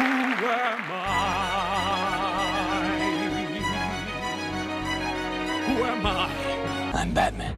Who am I? Who am I? I'm Batman.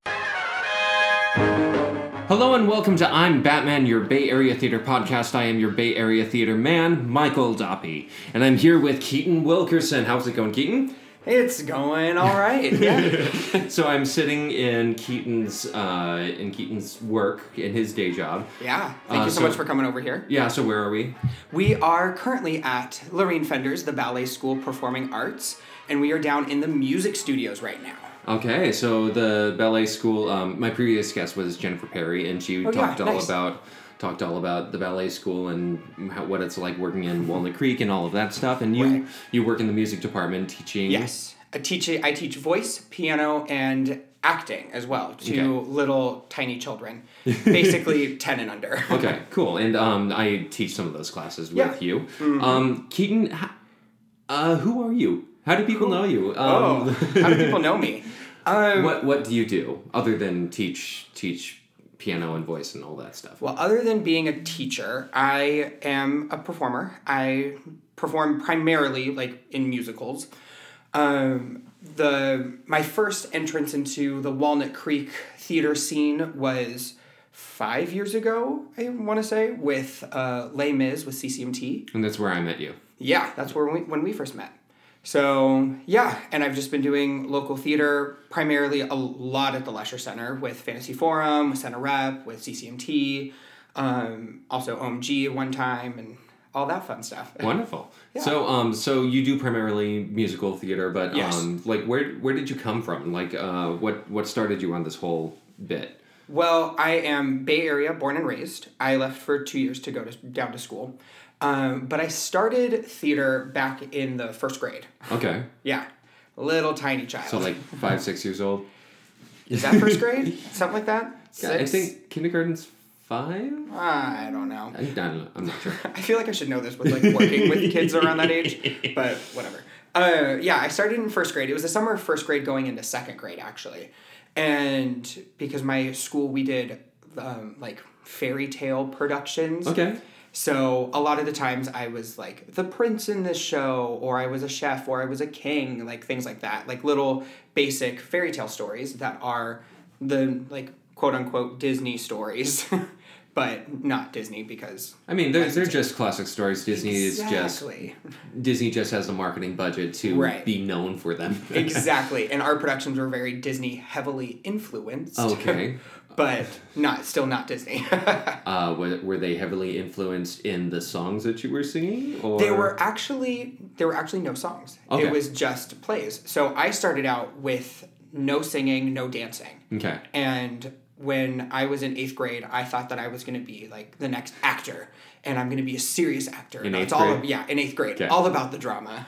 Hello and welcome to I'm Batman, your Bay Area Theater podcast. I am your Bay Area Theater man, Michael Doppy, and I'm here with Keaton Wilkerson. How's it going, Keaton? It's going all right. Yeah. So I'm sitting in Keaton's uh, in Keaton's work in his day job. yeah. Thank Uh, you so, so- much for coming over here. Yeah. So where are we? We are currently at Lorraine Fender's, the Ballet School Performing Arts, and we are down in the music studios right now. Okay. So the ballet school. Um, my previous guest was Jennifer Perry, and she Oh, yeah, talked all nice. about talked all about the ballet school and how, what it's like working in Walnut Creek and all of that stuff. And you Right. you work in the music department teaching. Yes. I teach I teach voice, piano, and acting as well to Okay. little tiny children, basically ten and under. Okay, cool. And um, I teach some of those classes Yeah. with you. Um, Keaton, uh, who are you? How do people know you? Oh, Um, how do people know me? Um, what What do you do other than teach teach piano and voice and all that stuff? Well, other than being a teacher, I am a performer. I perform primarily like in musicals. Um, the my first entrance into the Walnut Creek theater scene was five years ago. I want to say with uh, Les Mis with CCMT. and that's where I met you. Yeah, that's where we when we first met. So yeah, and I've just been doing local theater, primarily a lot at the Lesher Center with Fantasy Forum, with Center Rep, with CCMT, um, also OMG at one time, and all that fun stuff. Wonderful. So um, so you do primarily musical theater, but Yes. um, like where where did you come from? Like uh, what what started you on this whole bit? Well, I am Bay Area born and raised. I left for two years to go to down to school, um, but I started theater back in the first grade. Okay, Yeah, little tiny child. so like five six years old. is that first grade? Something like that. Yeah, I think kindergarten's five. I don't know. I don't know. I'm not sure. I feel like I should know this with like working with kids around that age, but whatever. Uh, yeah, I started in first grade. It was the summer of first grade going into second grade actually, and because my school we did um, like fairy tale productions. Okay. So a lot of the times I was like the prince in this show, or I was a chef, or I was a king, like things like that, like little basic fairy tale stories that are the like quote unquote Disney stories, but not Disney because I mean, they're, they're just classic stories. Disney is just Disney just has the marketing budget to Right. be known for them. exactly, and our productions were very Disney heavily influenced. okay. but not still not Disney. Uh, were, were they heavily influenced in the songs that you were singing? Or There were actually there were actually no songs. Okay. It was just plays. So I started out with no singing, no dancing. okay. And when I was in eighth grade, I thought that I was going to be like the next actor, and I'm going to be a serious actor. In it's all grade? yeah, in eighth grade, Okay. all about the drama.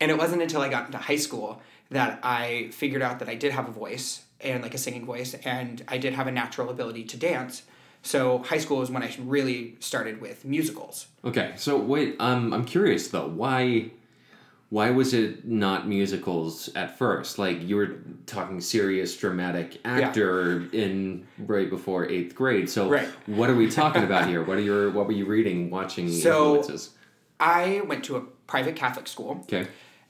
And it wasn't until I got into high school that I figured out that I did have a voice and like a singing voice, and I did have a natural ability to dance. So high school is when I really started with musicals. Okay. So wait, um, I'm curious though. Why, why was it not musicals at first? Like you were talking serious dramatic actor in right before eighth grade. So Right. what are we talking about here? What are your what were you reading, watching So- influences? I went to a private Catholic school. Okay.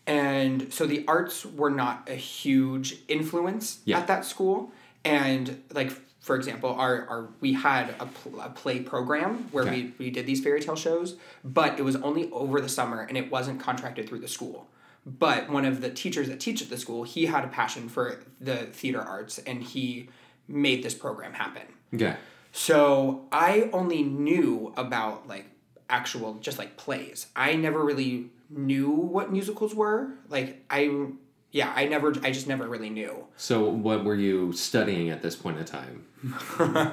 And so the arts were not a huge influence Yeah. at that school. And like for example, our, our we had a, pl- a play program where Okay. we, we did these fairy tale shows, but it was only over the summer and it wasn't contracted through the school. But one of the teachers that teach at the school, he had a passion for the theater arts and he made this program happen. Okay. So I only knew about like actual just like plays. I never really knew what musicals were. Like I yeah, I never I just never really knew. So what were you studying at this point in time?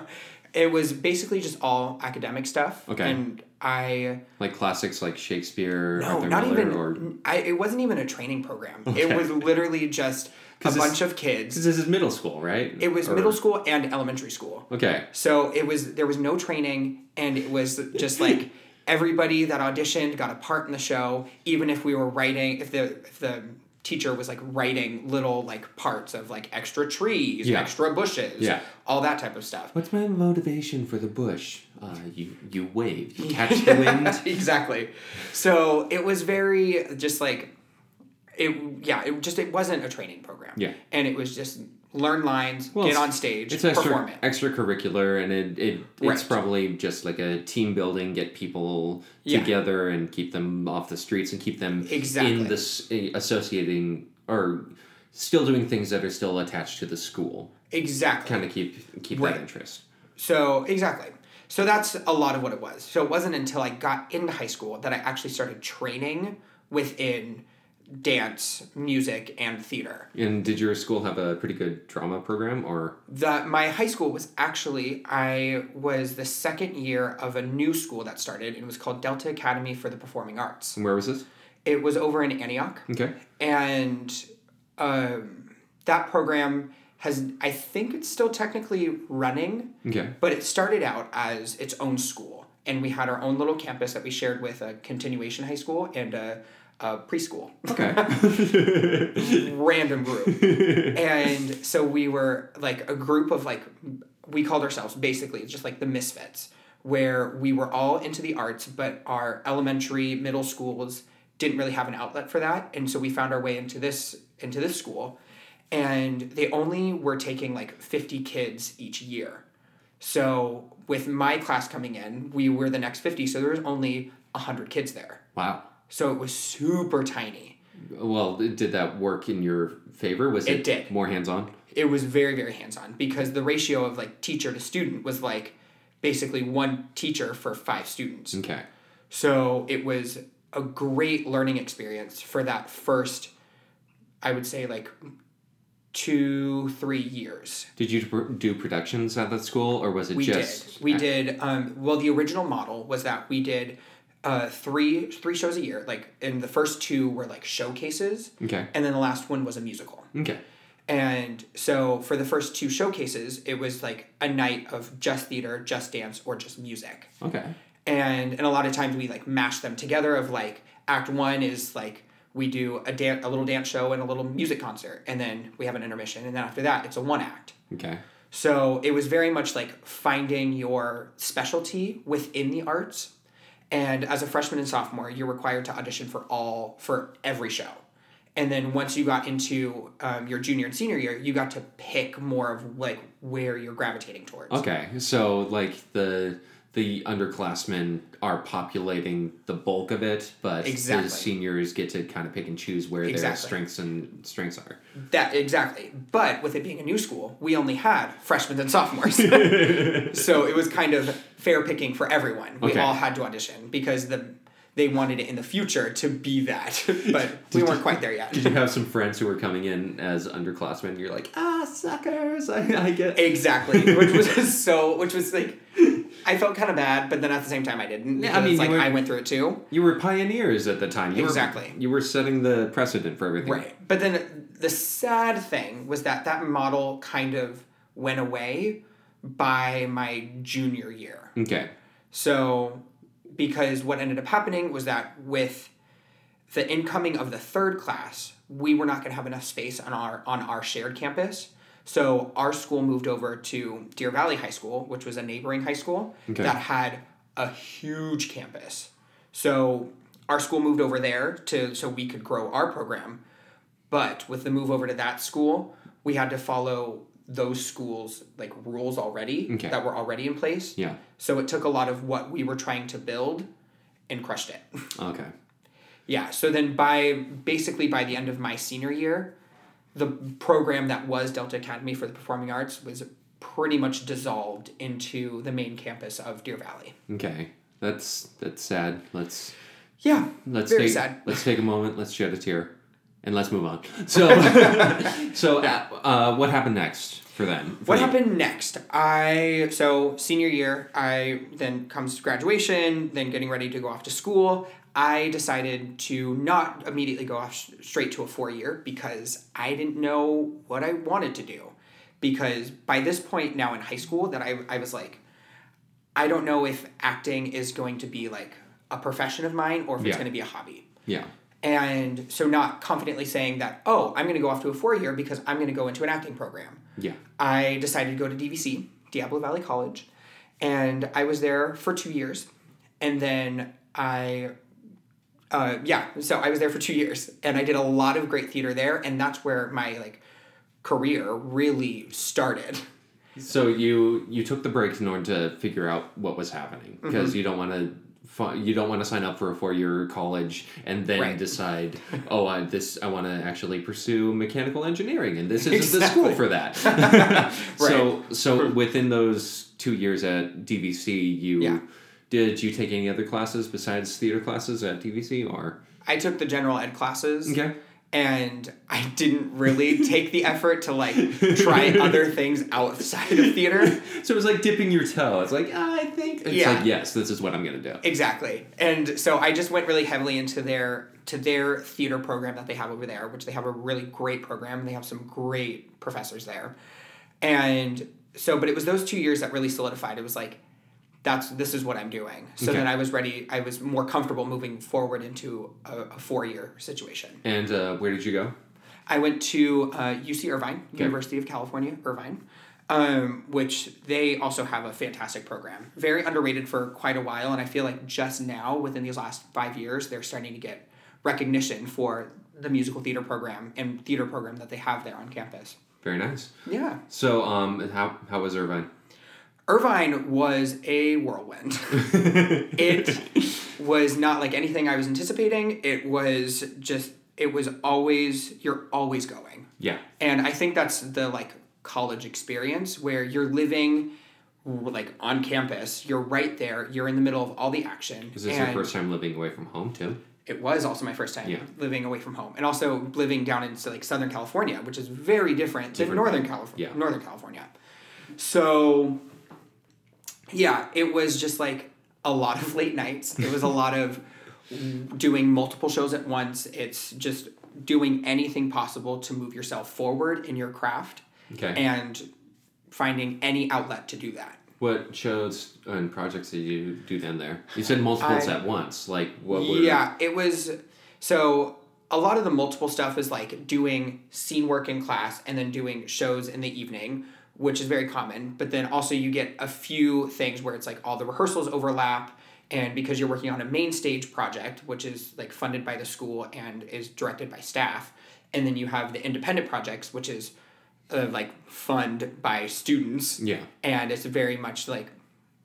It was basically just all academic stuff. Okay. And I Like classics like Shakespeare, no, Arthur not Miller, even or I it wasn't even a training program. Okay. It was literally just a bunch of kids. this is middle school, right? It was Or- middle school and elementary school. Okay. So it was there was no training and it was just like everybody that auditioned got a part in the show, even if we were writing if the if the teacher was like writing little like parts of like extra trees, Yeah. extra bushes, Yeah. all that type of stuff. What's my motivation for the bush? Uh, you you wave, you catch the wind. exactly. So it was very just like it yeah, it just it wasn't a training program. Yeah. And it was just learn lines, get on stage, It's perform it. extracurricular, and it, it it's Right. probably just like a team building, get people Yeah. together and keep them off the streets and keep them Exactly. in this eh, associating or still doing things that are still attached to the school. Exactly. Kind of keep keep Right. that interest. So exactly. So that's a lot of what it was. So it wasn't until I got into high school that I actually started training within dance, music, and theater. And did your school have a pretty good drama program, or The my high school was actually I was the second year of a new school that started. And it was called Delta Academy for the Performing Arts. And where was this? It was over in Antioch, Okay. and um, that program has I think it's still technically running. Okay. But it started out as its own school, and we had our own little campus that we shared with a continuation high school and a, a preschool. Okay. Random group. and so we were like a group of like, we called ourselves basically just like the misfits, where we were all into the arts, but our elementary, middle schools didn't really have an outlet for that. And so we found our way into this into this school. And they only were taking like 50 kids each year. So with my class coming in, we were the next 50, so there was only 100 kids there. wow. So it was super tiny. Well, did that work in your favor? Was it, It did. more hands on? It was very, very hands on because the ratio of like teacher to student was like basically one teacher for five students. Okay. So it was a great learning experience for that first, I would say, like two, three years. Did you do productions at that school, or was it We just? did. We did. Um, well, the original model was that we did uh, three three shows a year. Like, and the first two were like showcases, Okay. and then the last one was a musical. Okay. And so for the first two showcases, it was like a night of just theater, just dance, or just music. Okay. And and a lot of times we like mash them together. Of like Act One is like we do a dan- a little dance show and a little music concert, and then we have an intermission, and then after that it's a one act. Okay. So it was very much like finding your specialty within the arts. And as a freshman and sophomore, you're required to audition for all for every show. And then once you got into um, your junior and senior year, you got to pick more of like where you're gravitating towards. Okay. So like the the underclassmen are populating the bulk of it, but Exactly. the seniors get to kind of pick and choose where their strengths and strengths are. That exactly. But with it being a new school, we only had freshmen and sophomores. so it was kind of fair picking for everyone. We Okay. all had to audition because the they wanted it in the future to be that. but we weren't quite there yet. Did you have some friends who were coming in as underclassmen? You're like, ah, suckers! I, I get. Exactly. Which was so which was like I felt kind of bad, but then at the same time I didn't. Yeah, I mean, like were- I went through it too. You were pioneers at the time. You Exactly. Were, you were setting the precedent for everything. Right. But then the sad thing was that that model kind of went away by my junior year. Okay. So, because what ended up happening was that with the incoming of the third class, we were not going to have enough space on our on our shared campus. So our school moved over to Deer Valley High School, which was a neighboring high school Okay. that had a huge campus. So our school moved over there to so we could grow our program. But with the move over to that school, we had to follow those schools like rules already Okay. that were already in place. Yeah. So it took a lot of what we were trying to build and crushed it. Okay. yeah. So then by basically by the end of my senior year, the program that was Delta Academy for the Performing Arts was pretty much dissolved into the main campus of Deer Valley. Okay. That's that's sad. Let's Yeah. let's Very take sad. let's take a moment. Let's shed a tear, and let's move on. So so uh, uh, what happened next for them? For What you? happened next? I so senior year, I then comes graduation, then getting ready to go off to school. I decided to not immediately go off s- straight to a four year because I didn't know what I wanted to do. Because by this point now in high school, that I, I was like, I don't know if acting is going to be like a profession of mine or if it's going to be a hobby. Yeah. And so, not confidently saying that, oh, I'm going to go off to a four year because I'm going to go into an acting program. Yeah. I decided to go to DVC, Diablo Valley College, and I was there for two years. And then I, uh, yeah, so I was there for two years and I did a lot of great theater there. And that's where my like career really started. So you you took the breaks in order to figure out what was happening Mm-hmm. because you don't want to you don't want to sign up for a four year college and then Right. decide oh I this I want to actually pursue mechanical engineering and this isn't the school for that. right. So so within those two years at DVC you Yeah. Did you take any other classes besides theater classes at DVC or I took the general ed classes. okay And I didn't really take the effort to like try other things outside of theater. so it was like dipping your toe it's like "Ah, I think it's Yeah. like yes this is what I'm gonna do Exactly. And so I just went really heavily into their to their theater program that they have over there, which they have a really great program they have some great professors there. And so but it was those 2 years that really solidified. It was like that's this is what I'm doing. So Okay. then I was ready I was more comfortable moving forward into a, a 4-year situation. and uh, where did you go I went to uh, UC Irvine, University of California, Irvine, um, which they also have a fantastic program. Very underrated for quite a while, and I feel like just now, within these last five years, they're starting to get recognition for the musical theater program and theater program that they have there on campus. very nice Yeah. So, um, how how was Irvine? Irvine was a whirlwind. it was not like anything I was anticipating. It was just, it was always, you're always going. Yeah, And I think that's the like college experience where you're living like on campus. You're right there. You're in the middle of all the action. is this your first time living away from home too? It was also my first time Yeah. living away from home, and also living down in like Southern California, which is very different, than Northern. California. Yeah. Northern California. So, yeah, it was just like a lot of late nights. It was a lot of doing multiple shows at once. It's just doing anything possible to move yourself forward in your craft Okay. and finding any outlet to do that. what shows and projects did you do then there? You said multiples I- at once. Like what? Were, Yeah, it was so a lot of the multiple stuff is like doing scene work in class and then doing shows in the evening, which is very common. But then also you get a few things where it's like all the rehearsals overlap and because you're working on a main stage project, which is like funded by the school and is directed by staff, and then you have the independent projects, which is uh, like funded by students Yeah. and it's very much like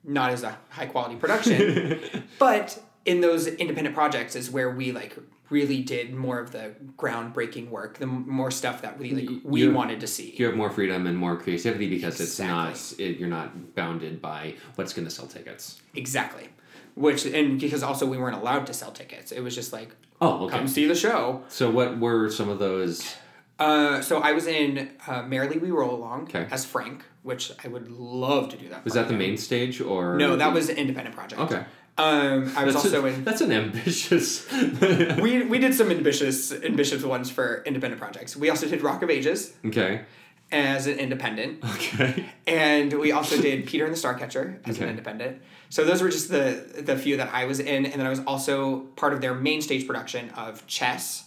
not as a high quality production but in those independent projects is where we like really did more of the groundbreaking work the more stuff that we like we you- wanted to see You have more freedom and more creativity because it's not it, you're not bounded by what's going to sell tickets. exactly which and because also we weren't allowed to sell tickets it was just like Oh, okay. come see the show So what were some of those? uh, so i was in uh, merrily we roll along Okay. as frank which i would love to do that Was that the main stage or no that was an independent project okay? Um, i was That's also a- in That's an ambitious. we we did some ambitious ambitious ones for independent projects. We also did Rock of Ages okay. as an independent, Okay. and we also did Peter and the Starcatcher as Okay. an independent. So those were just the the few that I was in, and then I was also part of their main stage production of Chess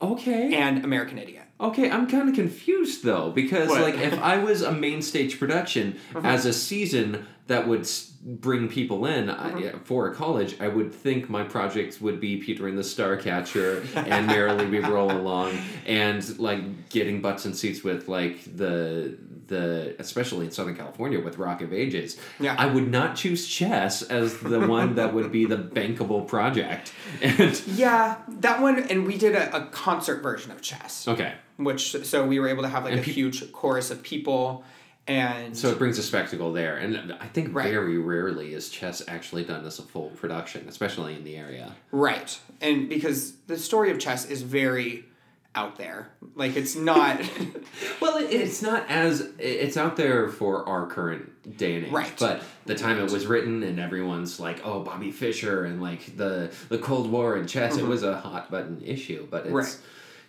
Okay. and American Idiot. Okay, I'm kind of confused though because What? like if I was a main stage production as a season that would bring people in I, mm-hmm. for a college, I would think my projects would be Peter and the Starcatcher and Merrily We Roll Along and like getting butts and seats with like the the especially in Southern California with Rock of Ages. Yeah. I would not choose chess as the one that would be the bankable project. And Yeah, that one, and we did a, a concert version of Chess, okay. which so we were able to have like And a pe- huge chorus of people, and So it brings a spectacle there, and I think Right. very rarely is chess actually done as a full production, especially in the area. Right. And because the story of chess is very out there. Like it's not Well, it, it's not as it's out there for our current day and age, Right. But the time it was written, and everyone's like, "Oh, Bobby Fischer," and like the the Cold War and chess. It was a hot button issue, but it's. Mm-hmm. Right.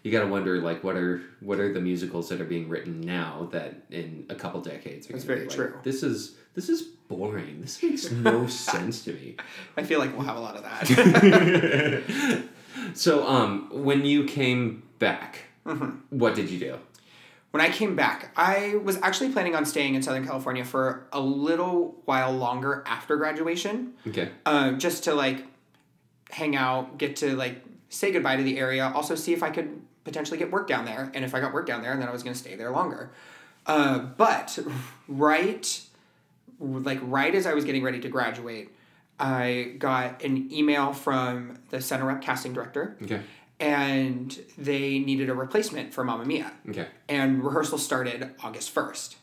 You gotta wonder, like, what are what are the musicals that are being written now that in a couple decades are That's very be true. This is this is boring. This makes no sense to me. I feel like we'll have a lot of that. So, um, when you came back, Mm-hmm. what did you do? When I came back, I was actually planning on staying in Southern California for a little while longer after graduation, Okay. uh, just to like hang out, get to like say goodbye to the area, also see if I could potentially get work down there. And if I got work down there, then I was going to stay there longer. Uh, but right, like right as I was getting ready to graduate, I got an email from the center rep casting director, Okay. and they needed a replacement for Mamma Mia Okay. and rehearsal started August 1st.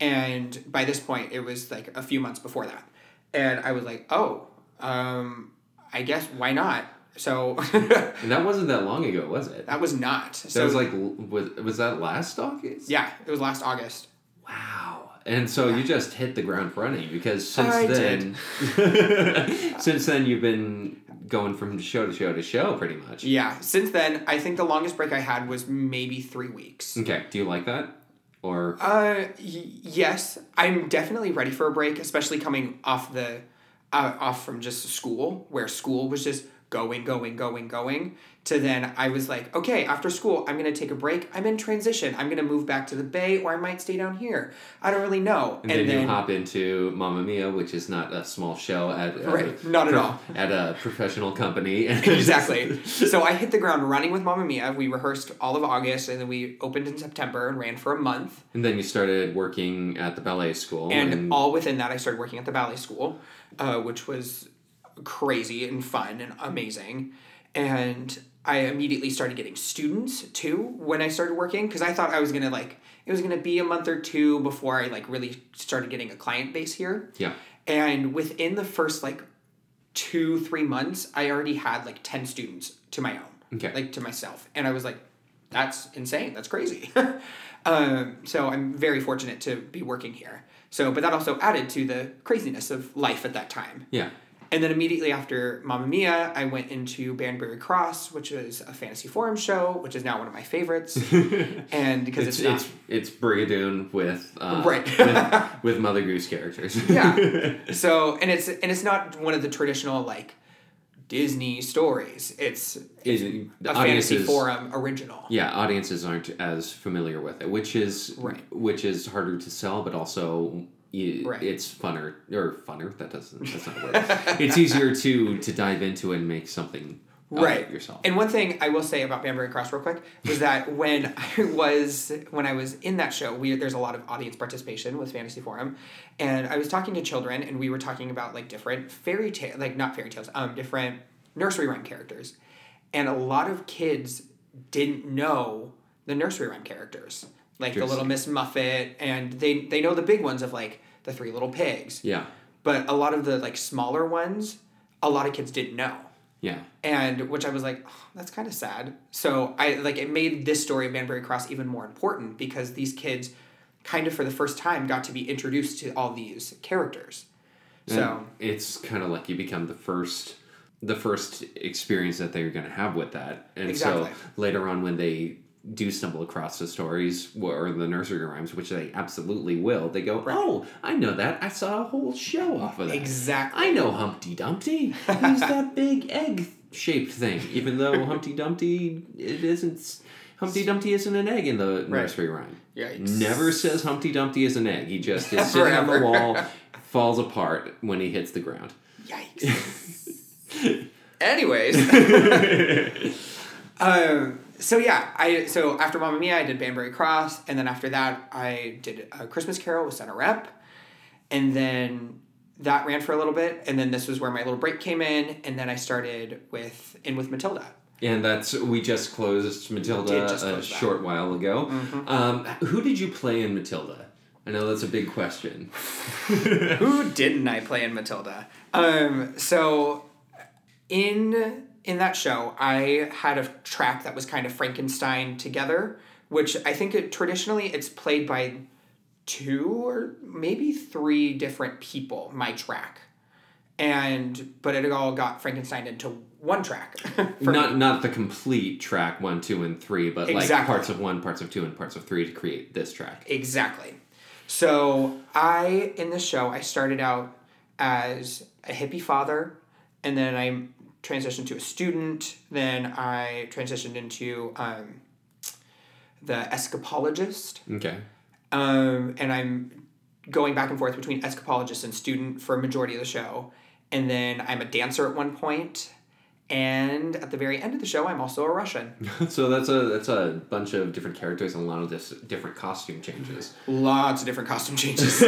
And by this point, it was like a few months before that. And I was like, oh, um, I guess why not? So And that wasn't that long ago, was it? that was not. That So was like, was, was that last August? yeah, it was last August. Wow. And so you just hit the ground running because since I then, since then you've been going from show to show to show pretty much. Yeah. Since then, I think the longest break I had was maybe three weeks. Okay. Do you like that? Or Uh, y- yes, I'm definitely ready for a break, especially coming off the, uh, off from just school, where school was just going, going, going, going. To then I was like, okay, after school, I'm gonna take a break. I'm in transition. I'm gonna move back to the Bay, or I might stay down here. I don't really know. and, then, you hop into Mamma Mia, which is not a small show at at Right, a not at prof- all. at a professional company. exactly. so I hit the ground running with Mamma Mia. We rehearsed all of August, and then we opened in September and ran for a month. and then you started working at the ballet school. and all within that i started working at the ballet school uh, which was crazy and fun and amazing. And i immediately started getting students too when i started working because i thought i was gonna like it was gonna be a month or two before i like really started getting a client base here. Yeah. and within the first like two three months i already had like 10 students to my own Okay. like to myself. And i was like that's insane. That's crazy. Um, so i'm very fortunate to be working here. So but that also added to the craziness of life at that time. Yeah. And then immediately after Mamma Mia, I went into Banbury Cross, which is a fantasy forum show, which is now one of my favorites. and because It's it's, not, it's it's Brigadoon with uh, Right. with, with Mother Goose characters. yeah. So and it's and it's not one of the traditional like Disney stories. It's Is- the a fantasy forum original. Yeah, audiences aren't as familiar with it, which is Right. which is harder to sell, but also y- Right. it's funner or funner. That doesn't that's not a word. it's easier to to dive into and make something of right yourself. and one thing i will say about banbury cross real quick was that when i was when i was in that show we there's a lot of audience participation with fantasy forum and i was talking to children and we were talking about like different fairy tale like not fairy tales um different nursery rhyme characters and a lot of kids didn't know the nursery rhyme characters like the little miss muffet and they they know the big ones of like the three little pigs yeah, but a lot of the like smaller ones a lot of kids didn't know yeah, and which I was like, oh, that's kind of sad. So I like it made this story of Banbury Cross even more important because these kids, kind of for the first time, got to be introduced to all these characters. So it's kind of like you become the first the first experience that they're going to have with that, and Exactly. so later on when they do stumble across the stories or the nursery rhymes, which they absolutely will, they go, "Oh, I know that! I saw a whole show off of that. Exactly. I know Humpty Dumpty. He's that big egg-shaped thing. Even though Humpty Dumpty, it isn't. Humpty Dumpty isn't an egg in the nursery rhyme. Yikes. Never says Humpty Dumpty is an egg. He just is sitting on the wall, falls apart when he hits the ground. yikes. Anyways. um, so yeah, I so after Mamma Mia, I did Banbury Cross, and then after that, I did a Christmas Carol with Center Rep, and then that ran for a little bit, and then this was where my little break came in, and then I started with in with Matilda. And that's we just closed Matilda just a that. short while ago. Um, who did you play in Matilda? I know that's a big question. Who didn't I play in Matilda? Um, so in in that show, I had a track that was kind of Frankenstein together, which I think it, traditionally it's played by two or maybe three different people. My track, and but it all got Frankenstein into one track. not not the complete track one, two, and three, but like parts of one, parts of two, and parts of three to create this track. Exactly. So I in this show I started out as a hippie father, and then I transitioned to a student. Then I transitioned into um, the escapologist. Okay. Um, and I'm going back and forth between escapologist and student for a majority of the show. And then I'm a dancer at one point. And at the very end of the show, I'm also a Russian. so that's a that's a bunch of different characters and a lot of this different costume changes. Lots of different costume changes.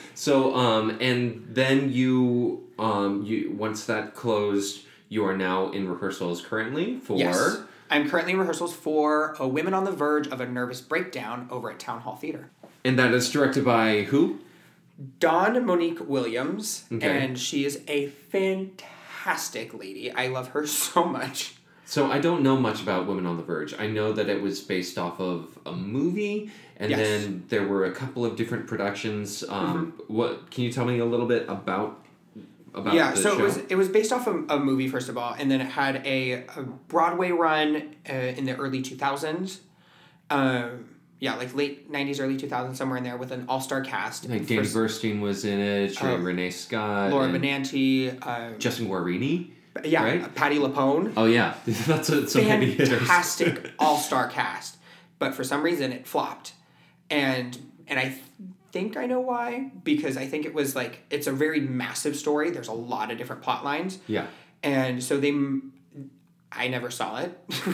so um and then you um you once that closed, you are now in rehearsals currently for yes. I'm currently in rehearsals for a Women on the Verge of a Nervous Breakdown over at Town Hall Theater. and that is directed by who? Dawn Monique Williams, Okay. and she is a fantastic lady. I love her so much. So I don't know much about Women on the Verge. I know that it was based off of a movie, and Yes. then there were a couple of different productions. Um, What can you tell me a little bit about about yeah, so show? it was it was based off of a movie first of all, and then it had a, a Broadway run uh, in the early two thousands. Um, yeah, like late nineties, early two thousands, somewhere in there, with an all star cast. like Danny First- Burstein was in it, Um, Rene Scott, Laura Benanti, uh, Justin Guarini. yeah, right? Patti LuPone. Oh yeah, that's a, so fantastic all star cast, but for some reason it flopped, and and I think I know why because I think it was like it's a very massive story. There's a lot of different plot lines, Yeah, and so they, I never saw it,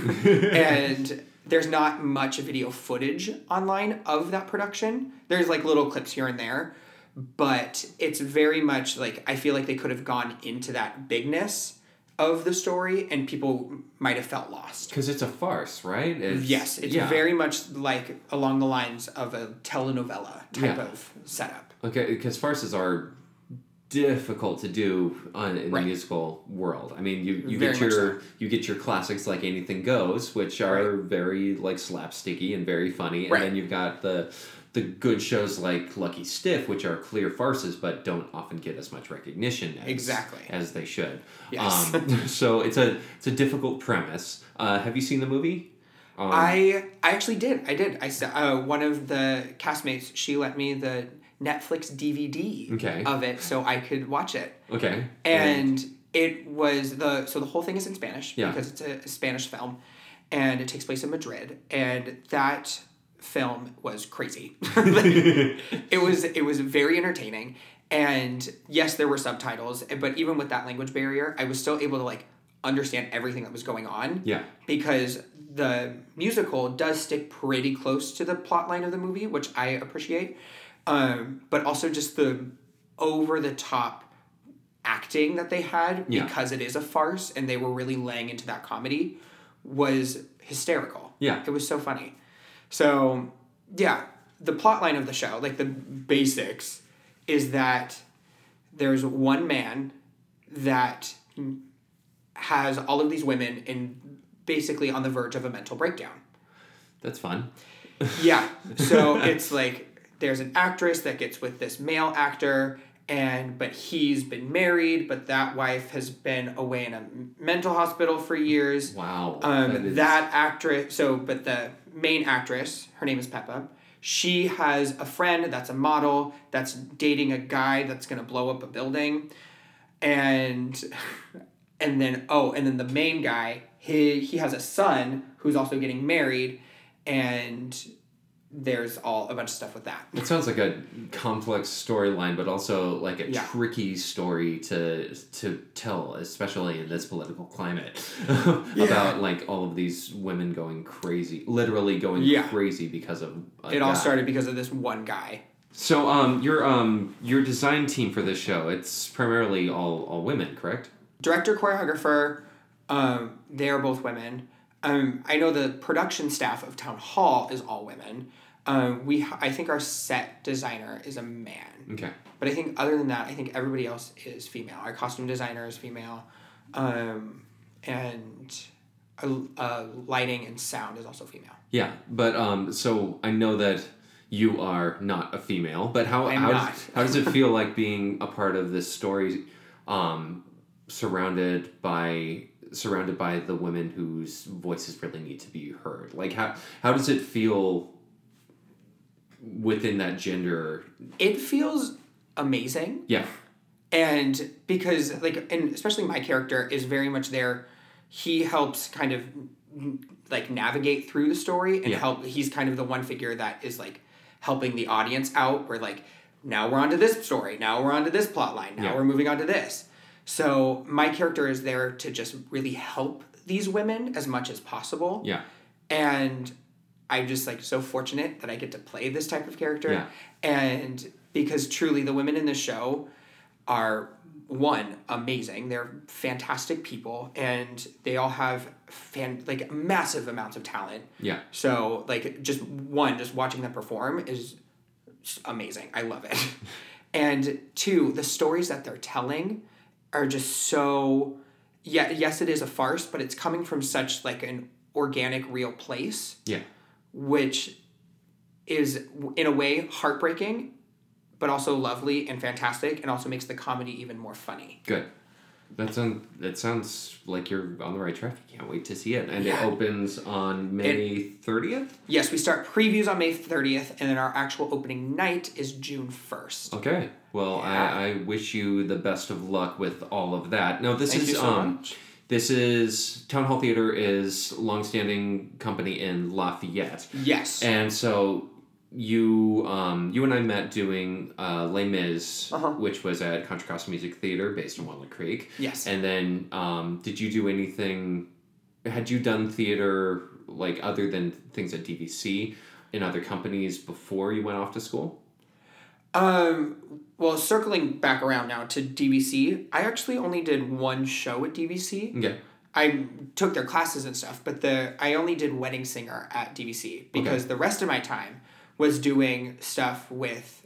and there's not much video footage online of that production. There's like little clips here and there, but it's very much like I feel like they could have gone into that bigness of the story and people might have felt lost. because it's a farce, right? It's, Yes, it's yeah. very much like along the lines of a telenovela type Yeah. of setup. Okay, because farces are difficult to do on, in Right. the musical world. I mean, you, you Very get your you get your classics like Anything Goes, which are very like slapsticky and very funny, and Right. then you've got the the good shows like Lucky Stiff, which are clear farces but don't often get as much recognition as, Exactly. as they should. Yes. Um, so it's a it's a difficult premise. Uh, have you seen the movie? Um, I I actually did. I did. I saw uh, one of the castmates. She let me the Netflix DVD Okay. of it so I could watch it. okay. And it was the so the whole thing is in Spanish Yeah. because it's a Spanish film, and it takes place in Madrid. And that film was crazy. it was it was very entertaining, and yes, there were subtitles. But even with that language barrier, I was still able to like understand everything that was going on yeah. because the musical does stick pretty close to the plot line of the movie, which I appreciate. Um, but also just the over the top acting that they had Yeah. because it is a farce and they were really laying into that comedy was hysterical. Yeah. It was so funny. So, yeah, the plot line of the show, like the basics, is that there's one man that has all of these women in basically on the verge of a mental breakdown. That's fun. Yeah. So it's like there's an actress that gets with this male actor and but he's been married, but that wife has been away in a mental hospital for years. Wow. Um, That is- that actress, so, but the main actress, her name is Pepa. She has a friend that's a model that's dating a guy that's gonna blow up a building, and and then oh, and then the main guy, he he has a son who's also getting married, and there's all a bunch of stuff with that. It sounds like a complex storyline, but also like a Yeah. tricky story to to tell, especially in this political climate, about like all of these women going crazy, literally going Yeah. crazy because of It all started because of this one guy. So, um, your um your design team for this show, it's primarily all all women, correct? director choreographer um, they are both women um, i know the production staff of town hall is all women. Um, we i think our set designer is a man. Okay. but i think other than that i think everybody else is female. Our costume designer is female. Um, and uh, lighting and sound is also female. Yeah, but um, so I know that you are not a female, but how how does, how does it feel like being a part of this story, um, surrounded by surrounded by the women whose voices really need to be heard? Like how how does it feel within that gender? it feels amazing Yeah, and because like and especially my character is very much there he helps kind of like navigate through the story and Yeah. help he's kind of the one figure that is like helping the audience out where like now we're on to this story now we're on to this plot line now Yeah. we're moving on to this so my character is there to just really help these women as much as possible Yeah. and I'm just like so fortunate that I get to play this type of character. Yeah. And because truly the women in this show are one amazing. They're fantastic people and they all have fan like massive amounts of talent. Yeah. So like just one just watching them perform is amazing. I love it. and two, the stories that they're telling are just so yeah, yes it is a farce, but it's coming from such like an organic real place Yeah. which is in a way heartbreaking but also lovely and fantastic and also makes the comedy even more funny Good. That sounds that sounds like you're on the right track. Can't wait to see it. And Yeah. it opens on May thirtieth. yes we start previews on may 30th and then our actual opening night is june 1st Okay. Well, Yeah. I, I wish you the best of luck with all of that. Now, this Thank is so um, much. this is Town Hall Theater is longstanding company in Lafayette, yes and so you um you and I met doing uh, Les Mis, Uh-huh. which was at Contra Costa Music Theater based in Walnut Creek. Yes. And then um, did you do anything? Had you done theater like other than things at DVC in other companies before you went off to school? Um well circling back around now to dvc i actually only did one show at dvc Yeah. I took their classes and stuff, but the I only did wedding singer at DVC because the rest of my time was doing stuff with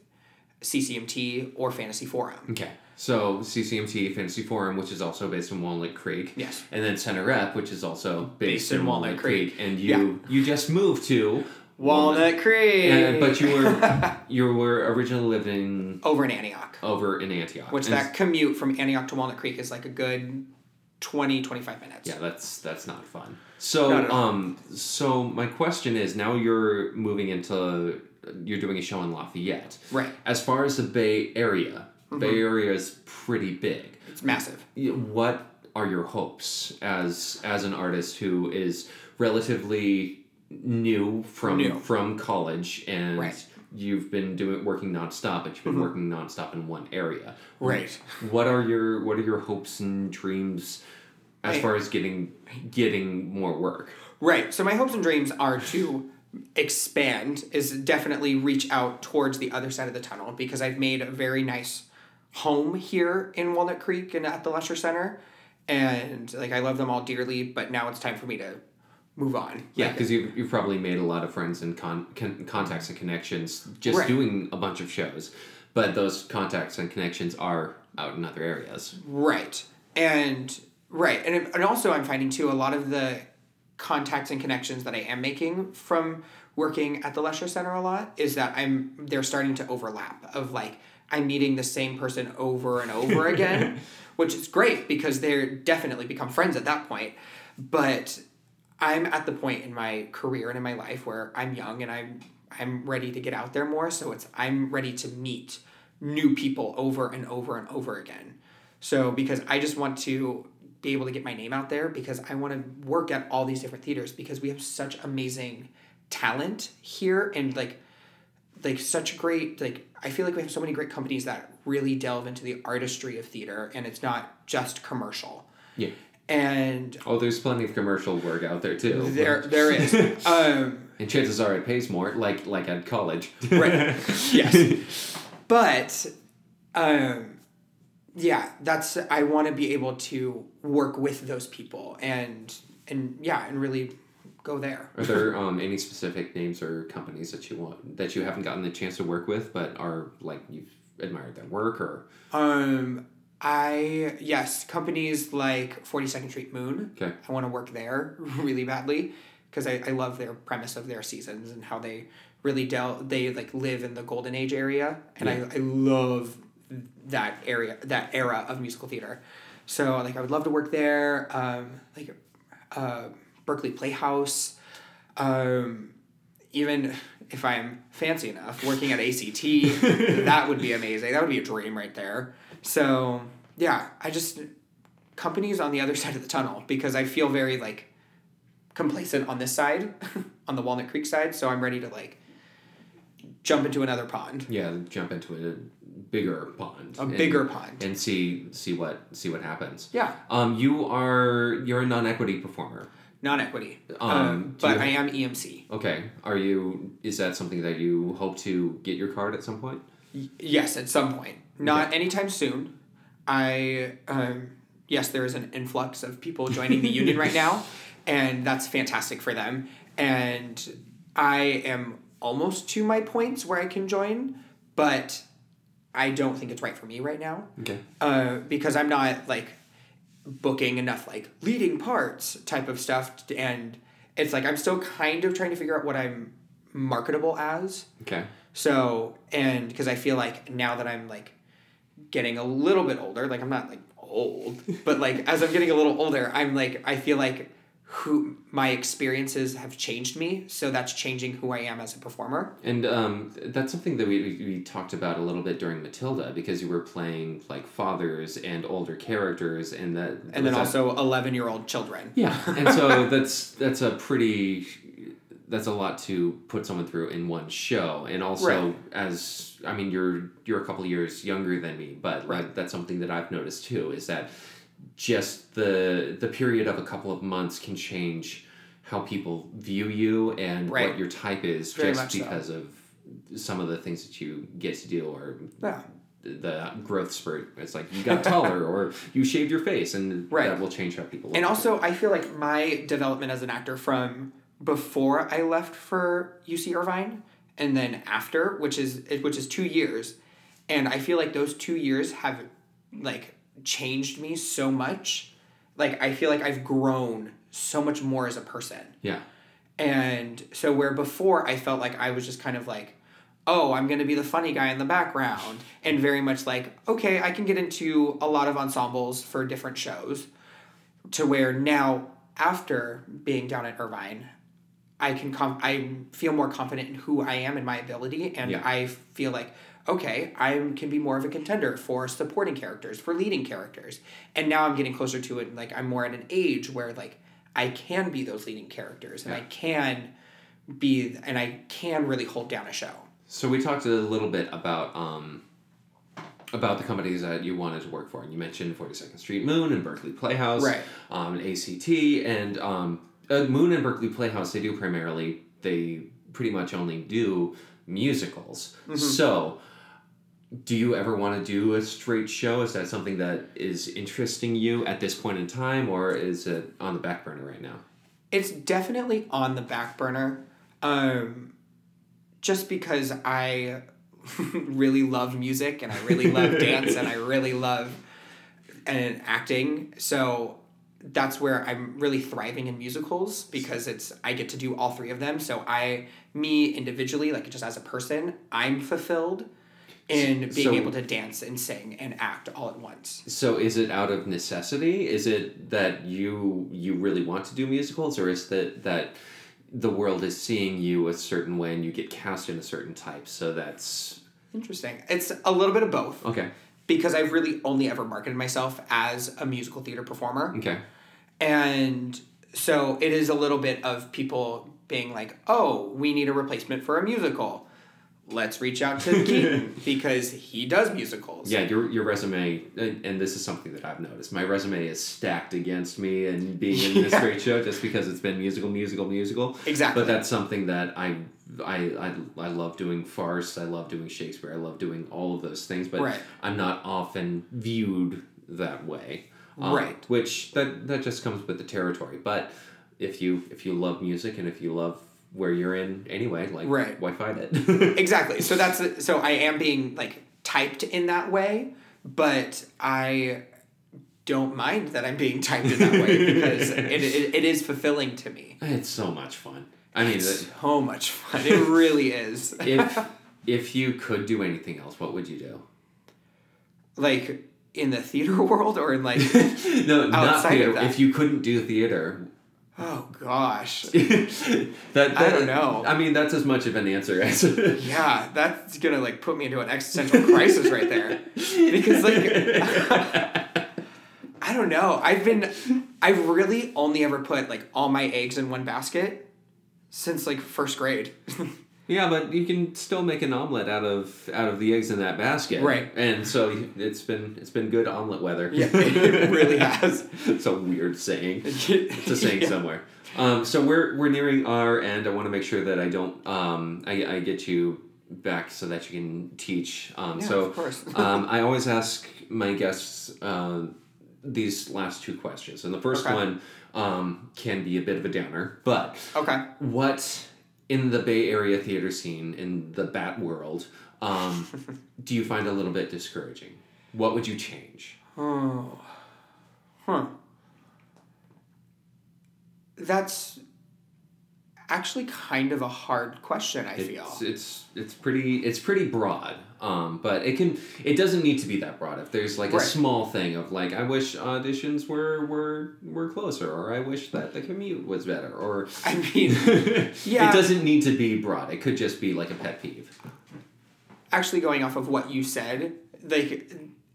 CCMT or Fantasy Forum. Okay. So CCMT Fantasy Forum, which is also based in Walnut Creek. Yes. And then Center Rep, which is also based, Based in Walnut Creek. And you you just moved to Walnut Creek, And, but you were you were originally living over in Antioch, over in Antioch. which And- that commute from Antioch to Walnut Creek is like a good 20, 25 minutes. Yeah, that's that's not fun. So Not at all. um so my question is now you're moving into you're doing a show in Lafayette. Right. Mm-hmm. As far as the Bay Area, Bay Area is pretty big. It's massive. What are your hopes as as an artist who is relatively new from New. from college and Right. Mm-hmm. you've been doing working nonstop, but you've been working nonstop in one area. Right. What are your what are your hopes and dreams as I- far as getting getting more work? Right. So my hopes and dreams are to expand is definitely reach out towards the other side of the tunnel because I've made a very nice home here in Walnut Creek and at the Lesher Center. And like I love them all dearly, but now it's time for me to move on. Yeah, Like, because you've, you've probably made a lot of friends and con- con- contacts and connections just Right. doing a bunch of shows, but those contacts and connections are out in other areas. Right. And right. And and also I'm finding too a lot of the contacts and connections that I am making from working at the Lesher Center a lot is that I'm they're starting to overlap of like I'm meeting the same person over and over again, which is great because they're definitely become friends at that point. But I'm at the point in my career and in my life where I'm young and I'm I'm ready to get out there more. So it's I'm ready to meet new people over and over and over again. So because I just want to be able to get my name out there because I want to work at all these different theaters because we have such amazing talent here and like like such great like I feel like we have so many great companies that really delve into the artistry of theater and it's not just commercial. Yeah. And Oh, there's plenty of commercial work out there too. there there is um and chances are it pays more, like like at college. Right. yes. But um yeah, that's I want to be able to work with those people and and yeah, and really go there. Are there um, any specific names or companies that you want that you haven't gotten the chance to work with, but are like you've admired their work or Um I yes, companies like 42nd Street Moon. okay? I want to work there really badly because I, I love their premise of their seasons and how they really del they like live in the golden age area and Yeah. I, I love that area that era of musical theater so like I would love to work there um, like uh, Berkeley Playhouse um, even if I'm fancy enough working at ACT that would be amazing that would be a dream right there So yeah, I just companies on the other side of the tunnel because I feel very like complacent on this side, on the Walnut Creek side. So I'm ready to like jump into another pond, Yeah, jump into a bigger pond. a and- bigger pond. and see see what see what happens. Yeah, Um, you are you're a non-equity performer. non-equity, Um, um, but you- I am EMC. Okay. Are you? Is that something that you hope to get your card at some point? Y- Yes, at some point. Not anytime soon. I um, yes, there is an influx of people joining the union right now, and that's fantastic for them. And I am almost to my points where I can join, but I don't think it's right for me right now Okay. uh, because I'm not like booking enough like leading parts type of stuff, and it's like I'm still kind of trying to figure out what I'm marketable as. Okay. So, and because I feel like now that I'm like getting a little bit older, like I'm not like old, but like as I'm getting a little older, I'm like, I feel like who my experiences have changed me. So that's changing who I am as a performer. And um, that's something that we, we we talked about a little bit during Matilda because you were playing like fathers and older characters, and that And then also 11 year old children. yeah, and so that's that's a pretty that's a lot to put someone through in one show, and also Right. as I mean you're you're a couple years younger than me, but Right. like, that's something that I've noticed too is that just the the period of a couple of months can change how people view you and Right. what your type is Very just much so. because of some of the things that you get to do or Yeah. the growth spurt. It's like you got taller or you shaved your face, and that will change how people. Look And also, I feel like my development as an actor from before I left for UC Irvine and then after, which is which is two years, and I feel like those two years have like changed me so much. Like I feel like I've grown so much more as a person. yeah. And so where before I felt like I was just kind of like, oh, I'm gonna be the funny guy in the background, and very much like, okay, I can get into a lot of ensembles for different shows, to where now after being down at Irvine, I can com- I feel more confident in who I am and my ability, and Yeah. I feel like okay, I can be more of a contender for supporting characters, for leading characters, and now I'm getting closer to it. Like I'm more at an age where like I can be those leading characters, and I can be, and I can really hold down a show. So we talked a little bit about um, about the companies that you wanted to work for, and you mentioned Forty Second Street Moon and Berkeley Playhouse, Right. Um, and ACT and um, uh, Moon and Berkeley Playhouse. They do primarily they pretty much only do musicals. So. Do you ever want to do a straight show? Is that something that is interesting you at this point in time, or is it on the back burner right now? It's definitely on the back burner. Um, just because I really love music and I really love dance and I really love and acting. So that's where I'm really thriving in musicals because it's I get to do all three of them. So I me individually, like just as a person, I'm fulfilled in being So- able to dance and sing and act all at once. So is it out of necessity? Is it that you you really want to do musicals, or is that that the world is seeing you a certain way and you get cast in a certain type? So that's Interesting. It's a little bit of both. okay. because I've really only ever marketed myself as a musical theater performer. Okay. And so it is a little bit of people being like, oh, we need a replacement for a musical. Let's reach out to Keaton because he does musicals. Yeah, your your resume, and, and this is something that I've noticed. My resume is stacked against me and being in this Yeah. great show just because it's been musical, musical, musical. Exactly. But that's something that I, I, I, I love doing farce. I love doing Shakespeare. I love doing all of those things. But Right. I'm not often viewed that way. Um, Right. Which that that just comes with the territory. But if you if you love music and if you love where you're in anyway, like Right. why fight it? exactly. So that's so I am being like typed in that way, but I don't mind that I'm being typed in that way because it, it, it is fulfilling to me. it's so much fun. I mean, It's so much fun. It really is. if if you could do anything else, what would you do? like in the theater world or in like No, not Outside of that. If you couldn't do theater, Oh gosh. that, that I don't know. I mean, that's as much of an answer as. Yeah, that's gonna like put me into an existential crisis right there. Because like I don't know. I've been I've really only ever put like all my eggs in one basket since like first grade. Yeah, but you can still make an omelet out of out of the eggs in that basket, Right. And so it's been it's been good omelet weather. Yeah, it really has. it's a weird saying. It's a saying somewhere. Um, so we're we're nearing our end. I want to make sure that I don't um, I, I get you back so that you can teach. Um, Yeah, so of course. um, I always ask my guests uh, these last two questions, and the first Okay. one um, can be a bit of a downer, but Okay. what in the Bay Area theater scene in the Bat world um, do you find a little bit discouraging? What would you change? Oh. Huh. That's actually kind of a hard question, I feel. It's, it's it's pretty it's pretty broad, um, but it can it doesn't need to be that broad. If there's like a small thing of like I wish auditions were were were closer, or I wish that the commute was better, or I mean, Yeah. it doesn't need to be broad. It could just be like a pet peeve. actually going off of what you said, like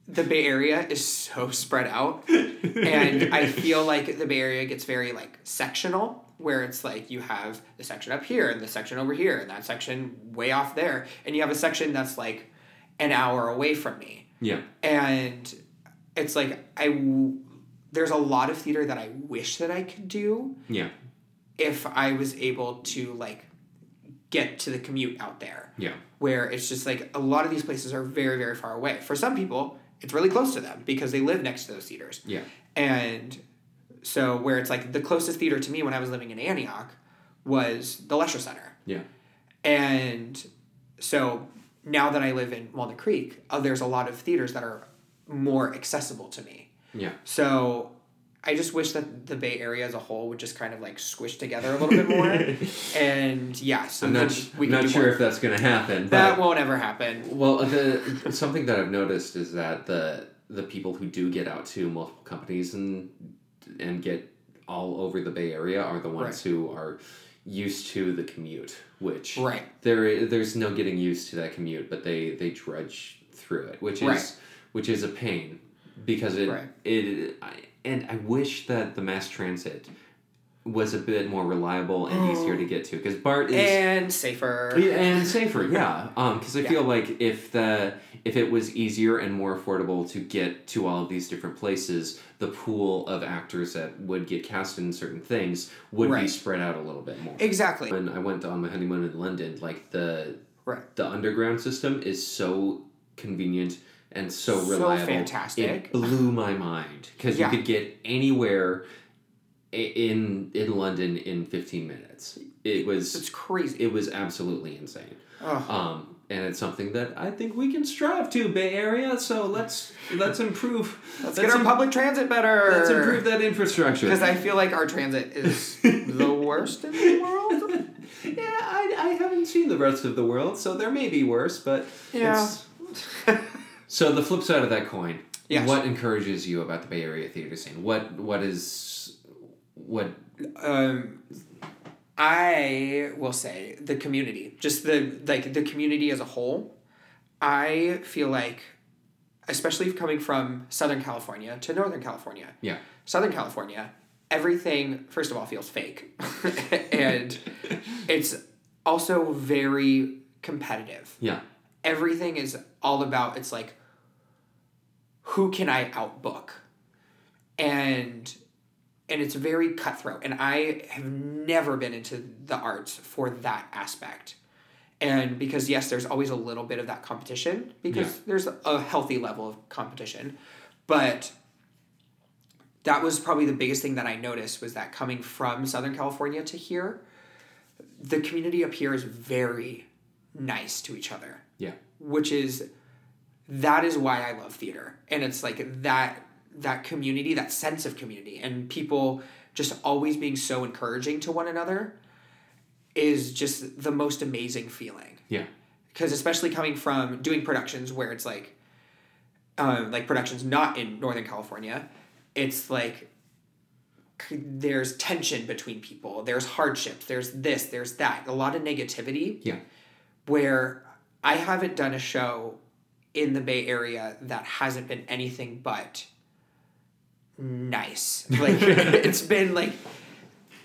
the Bay Area is so spread out, and I feel like the Bay Area gets very like sectional, where it's like you have the section up here and the section over here and that section way off there, and you have a section that's like an hour away from me, Yeah, and it's like I w- there's a lot of theater that I wish that I could do yeah, if I was able to like get to the commute out there. Yeah, where it's just like a lot of these places are very very far away. For some people it's really close to them because they live next to those theaters. Yeah, and so where it's like the closest theater to me when i was living in antioch was the lesher center. Yeah, and so now that i live in walnut creek uh, there's a lot of theaters that are more accessible to me yeah. so I just wish that the Bay Area as a whole would just kind of like squish together a little bit more. and yeah, so I'm not, we I'm not sure more. if that's gonna happen. that won't ever happen. Well, the something that I've noticed is that the the people who do get out to multiple companies and and get all over the Bay Area are the ones Right. who are used to the commute, which Right. there there's no getting used to that commute, but they they drudge through it, which is Right. which is a pain because it Right. it I, and I wish that the mass transit was a bit more reliable and easier to get to because Bart is And safer. yeah, and safer, yeah. Um, because I Yeah. feel like if the if it was easier and more affordable to get to all of these different places, the pool of actors that would get cast in certain things would be spread out a little bit more. Exactly. When I went on my honeymoon in London, like the Right. the underground system is so convenient and so So reliable. fantastic. It blew my mind because Yeah. you could get anywhere in in London in fifteen minutes. It was It's crazy. it was absolutely insane. Um, and it's something that I think we can strive to, Bay Area. So let's let's improve. Let's get our im- public transit better. Let's improve that infrastructure. Because I feel like our transit is the worst in the world. yeah, I, I haven't seen the rest of the world, so there may be worse, but Yeah. it's- so the flip side of that coin. Yes. What encourages you about the Bay Area theater scene? What what is what um, I will say the community, just the like the community as a whole. I feel like, especially coming from Southern California to Northern California, yeah Southern California, everything first of all feels fake, and it's also very competitive. yeah Everything is all about it's like, who can I outbook, and and it's very cutthroat. And I have never been into the arts for that aspect. And because yes, there's always a little bit of that competition because Yeah. there's a healthy level of competition, but that was probably the biggest thing that I noticed was that coming from Southern California to here, the community up here is very nice to each other, yeah which is that is why I love theater. And it's like that that community, that sense of community and people just always being so encouraging to one another is just the most amazing feeling. Yeah. Because especially coming from doing productions where it's like um, like productions not in northern california it's like there's tension between people, there's hardships, there's this, there's that, a lot of negativity. Yeah. where I haven't done a show in the Bay Area that hasn't been anything but nice. Like it's been like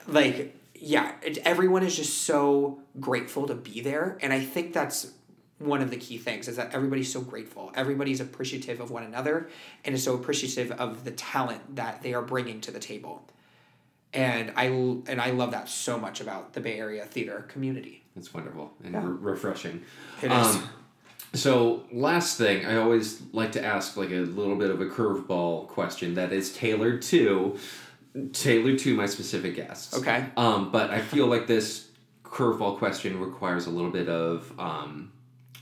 like yeah, it, everyone is just so grateful to be there and I think that's one of the key things is that everybody's so grateful. Everybody's appreciative of one another and is so appreciative of the talent that they are bringing to the table. And I and I love that so much about the Bay Area theater community. It's wonderful and Yeah. re- refreshing. It is. Um, So last thing, I always like to ask like a little bit of a curveball question that is tailored to tailored to my specific guests. Okay. Um, but I feel like this curveball question requires a little bit of um,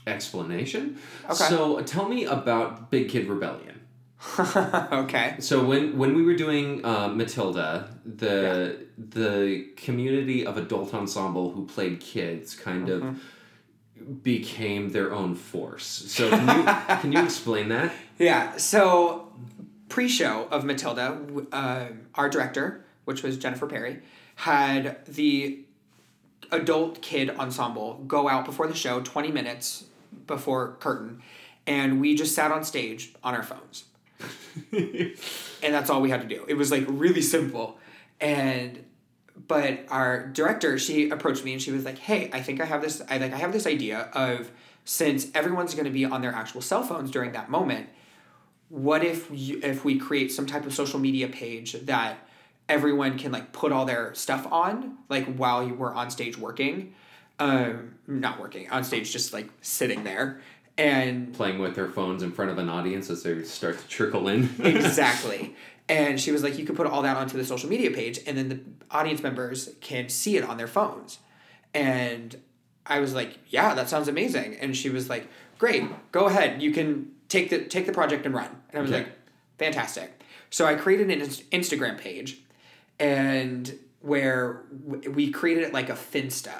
explanation. Okay. So tell me about Big Kid Rebellion. okay. So when when we were doing uh, Matilda, the the community of adult ensemble who played kids kind Mm-hmm. of became their own force. So can you can you explain that? Yeah. So, pre-show of Matilda, uh, our director, which was Jennifer Perry, had the adult kid ensemble go out before the show, twenty minutes before curtain, and we just sat on stage on our phones, and that's all we had to do. It was like really simple, and but our director she approached me and she was like hey i think i have this i like i have this idea of since everyone's going to be on their actual cell phones during that moment what if you, if we create some type of social media page that everyone can like put all their stuff on like while you were on stage working um not working on stage just like sitting there and Playing with their phones in front of an audience as they start to trickle in. exactly. And she was like, you could put all that onto the social media page, and then the audience members can see it on their phones. And I was like, yeah, that sounds amazing. And she was like, great, go ahead. You can take the take the project and run. And I was Okay. like, fantastic. So I created an Instagram page, and where we created it like a Finsta.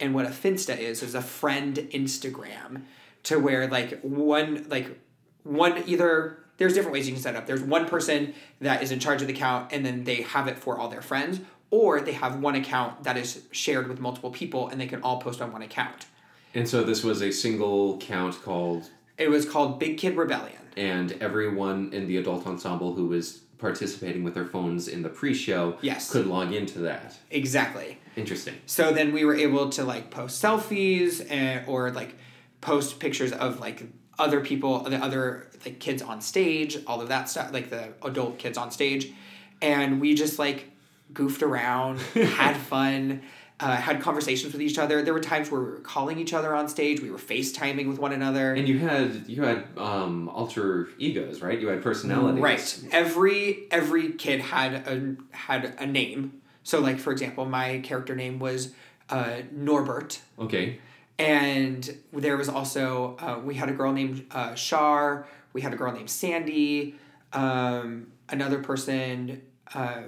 And what a Finsta is is a friend Instagram, to where like one like one either there's different ways you can set it up. There's one person that is in charge of the account and then they have it for all their friends, or they have one account that is shared with multiple people and they can all post on one account. and so this was a single count called It was called Big Kid Rebellion. and everyone in the adult ensemble who was participating with their phones in the pre-show Yes. could log into that. Exactly. Interesting. So then we were able to like post selfies and, or like post pictures of like other people, the other like kids on stage, all of that stuff, like the adult kids on stage, and we just like goofed around, had fun, uh, had conversations with each other. There were times where we were calling each other on stage. We were FaceTiming with one another. And you had you had um, alter egos, right? You had personalities. Right. Every every kid had a had a name. So like for example, my character name was uh, Norbert. Okay. And there was also uh, we had a girl named uh, Shar. We had a girl named Sandy. Um, another person uh,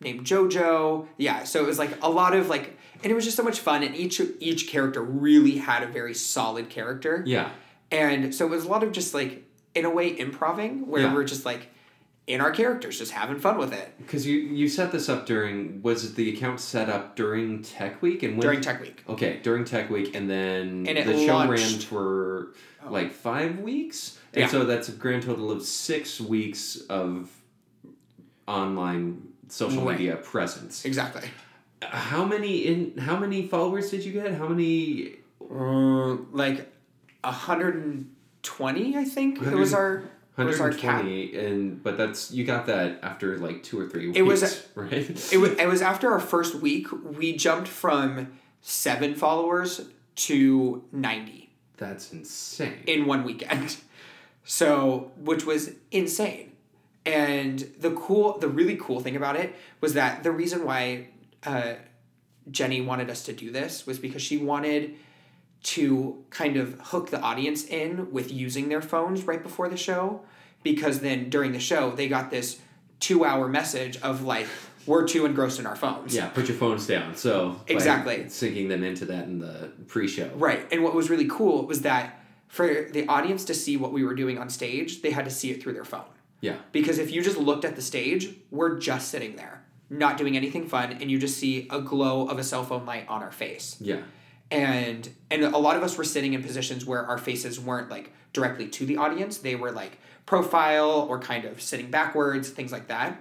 named JoJo. Yeah, so it was like a lot of like, and it was just so much fun. And each each character really had a very solid character. Yeah. And so it was a lot of just like in a way improving where Yeah. we're just like in our characters, just having fun with it Because you you set this up during was the account set up during Tech Week and when, during Tech Week. Okay, during Tech Week, and then And the show ran launched- Oh. for like five weeks, and Yeah. so that's a grand total of six weeks of online social Right. media presence. Exactly. How many in how many followers did you get? How many? Uh, like hundred and twenty, I think it was our was our cap. 120 and but that's you got that after like two or three weeks It was- right It was it was after our first week. We jumped from seven followers to ninety that's insane in one weekend. So, which was insane. And the cool, the really cool thing about it was that the reason why uh, Jenny wanted us to do this was because she wanted to kind of hook the audience in with using their phones right before the show because then during the show they got this two hour message of like we're too engrossed in our phones yeah put your phones down so Exactly. syncing them into that in the pre-show Right. And what was really cool was that for the audience to see what we were doing on stage, they had to see it through their phone. yeah Because if you just looked at the stage, we're just sitting there. not doing anything fun, and you just see a glow of a cell phone light on our face Yeah. And and a lot of us were sitting in positions where our faces weren't like directly to the audience. They were like profile or kind of sitting backwards things like that.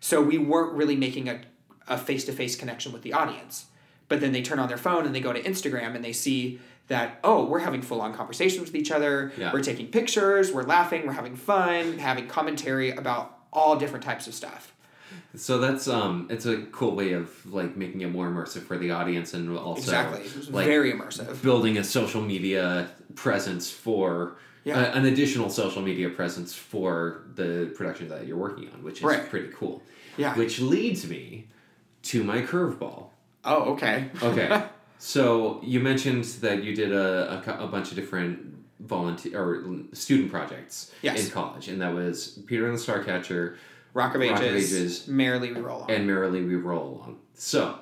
So we weren't really making a, a face-to-face connection with the audience. But then they turn on their phone and they go to instagram and they see that oh we're having full-on conversations with each other. Yeah. we're taking pictures. We're laughing. We're having fun. Having commentary about all different types of stuff So that's um, it's a cool way of like making it more immersive for the audience and also exactly like very immersive building a social media presence for Yeah. uh, an additional social media presence for the production that you're working on, which is Right. pretty cool. Yeah. Which leads me to my curveball. oh okay Okay. so you mentioned that you did a, a, a bunch of different volunteer or student projects Yes. in college, and that was Peter and the Starcatcher rock of Rock ages, of Ages. merrily we roll on and Merrily We Roll Along. So,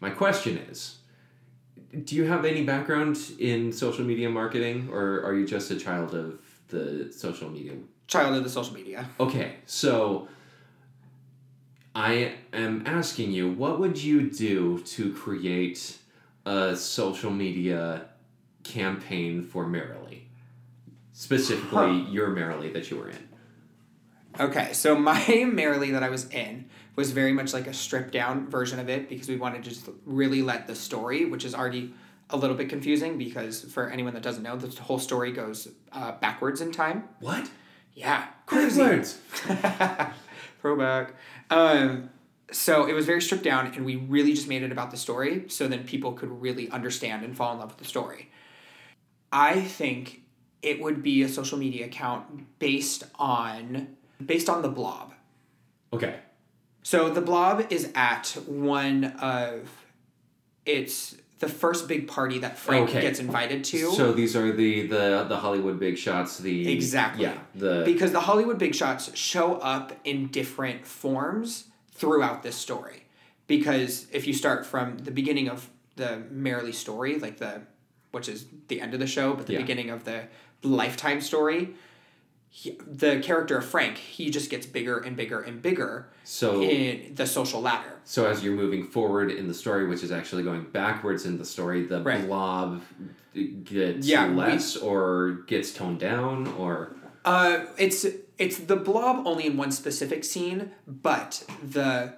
my question is Do you have any background in social media marketing, or are you just a child of the social media? child of the social media. Okay, so I am asking you, what would you do to create a social media campaign for Merrily? Specifically, your Merrily that you were in. Okay, so my Merrily that I was in was very much like a stripped down version of it because we wanted to just really let the story, which is already a little bit confusing because for anyone that doesn't know, the whole story goes uh, backwards in time. What? Yeah, crazy. Backwards. Throwback. Um, so it was very stripped down, and we really just made it about the story, so then people could really understand and fall in love with the story. I think it would be a social media account based on based on the blob. Okay. So the blob is at one of it's the first big party that Frank Okay. gets invited to. So these are the the the Hollywood big shots. The Exactly. yeah the because the Hollywood big shots show up in different forms throughout this story. Because if you start from the beginning of the Merrily story, like the which is the end of the show, but the Yeah. beginning of the Lifetime story, he, the character of Frank, he just gets bigger and bigger and bigger so in the social ladder. so as you're moving forward in the story, which is actually going backwards in the story, the Right. blob gets Yeah, we- less or gets toned down or Uh, it's it's the blob only in one specific scene, but the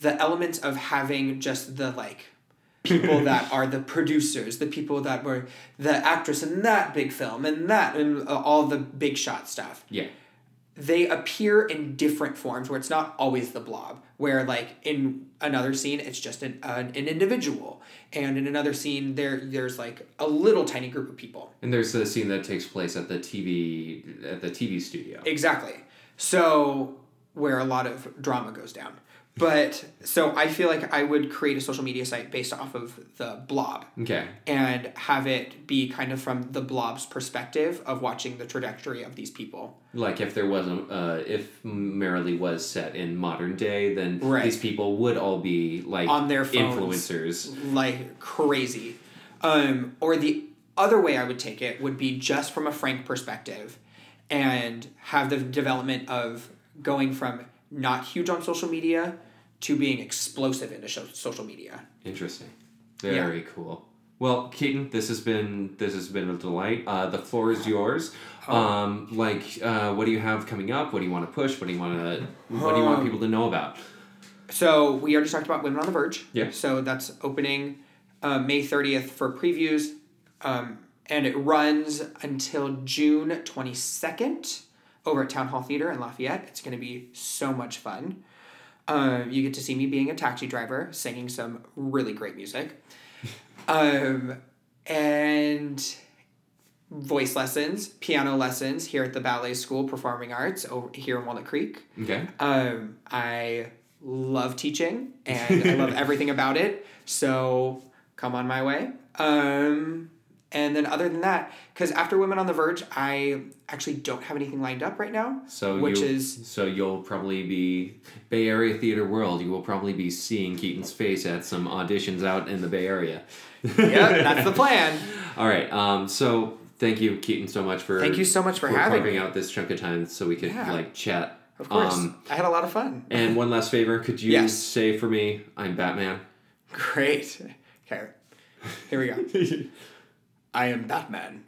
the elements of having just the like people that are the producers, the people that were the actress in that big film and that and uh, all the big shot stuff. yeah They appear in different forms where it's not always the blob. Where like in another scene it's just an an, an individual, and in another scene there there's like a little tiny group of people. and there's the scene that takes place at the TV at the TV studio. Exactly. So where a lot of drama goes down. But so I feel like I would create a social media site based off of the blob Okay. and have it be kind of from the blob's perspective of watching the trajectory of these people. Like if there wasn't, uh, if Merrily was set in modern day, then Right. these people would all be like On their phones. influencers. Like crazy. Um, or the other way I would take it would be just from a Frank perspective and have the development of going from not huge on social media to being explosive into social media. Interesting. Very cool. Well, Keaton, this has been this has been a delight. Uh, the floor is yours. Oh. Um, like, uh, what do you have coming up? What do you want to push? What do you want to What do you want Um, people to know about? So we already talked about Women on the Verge. Yeah. So that's opening uh, May 30th for previews. Um, and it runs until June 22nd over at Town Hall Theater in Lafayette. It's going to be so much fun. Um, you get to see me being a taxi driver, singing some really great music. um, and voice lessons, piano lessons here at the Ballet School Performing Arts over here in Walnut Creek. Okay. Um, I love teaching and I love everything about it. So come on my way. Um, and then other than that, because after Women on the Verge, I actually don't have anything lined up right now. So which you, is so you'll probably be Bay Area theater world. You will probably be seeing Keaton's face at some auditions out in the Bay Area. yeah, that's the plan. All right. Um. So thank you, Keaton, so much for Thank you so much for having carving me. out this chunk of time so we could Yeah. like chat Of course. Um, I had a lot of fun. And one last favor, could you Yes. say for me, I'm Batman? Great. Okay. Here we go. I am Batman.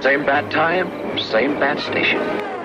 Same bat time, same bat station.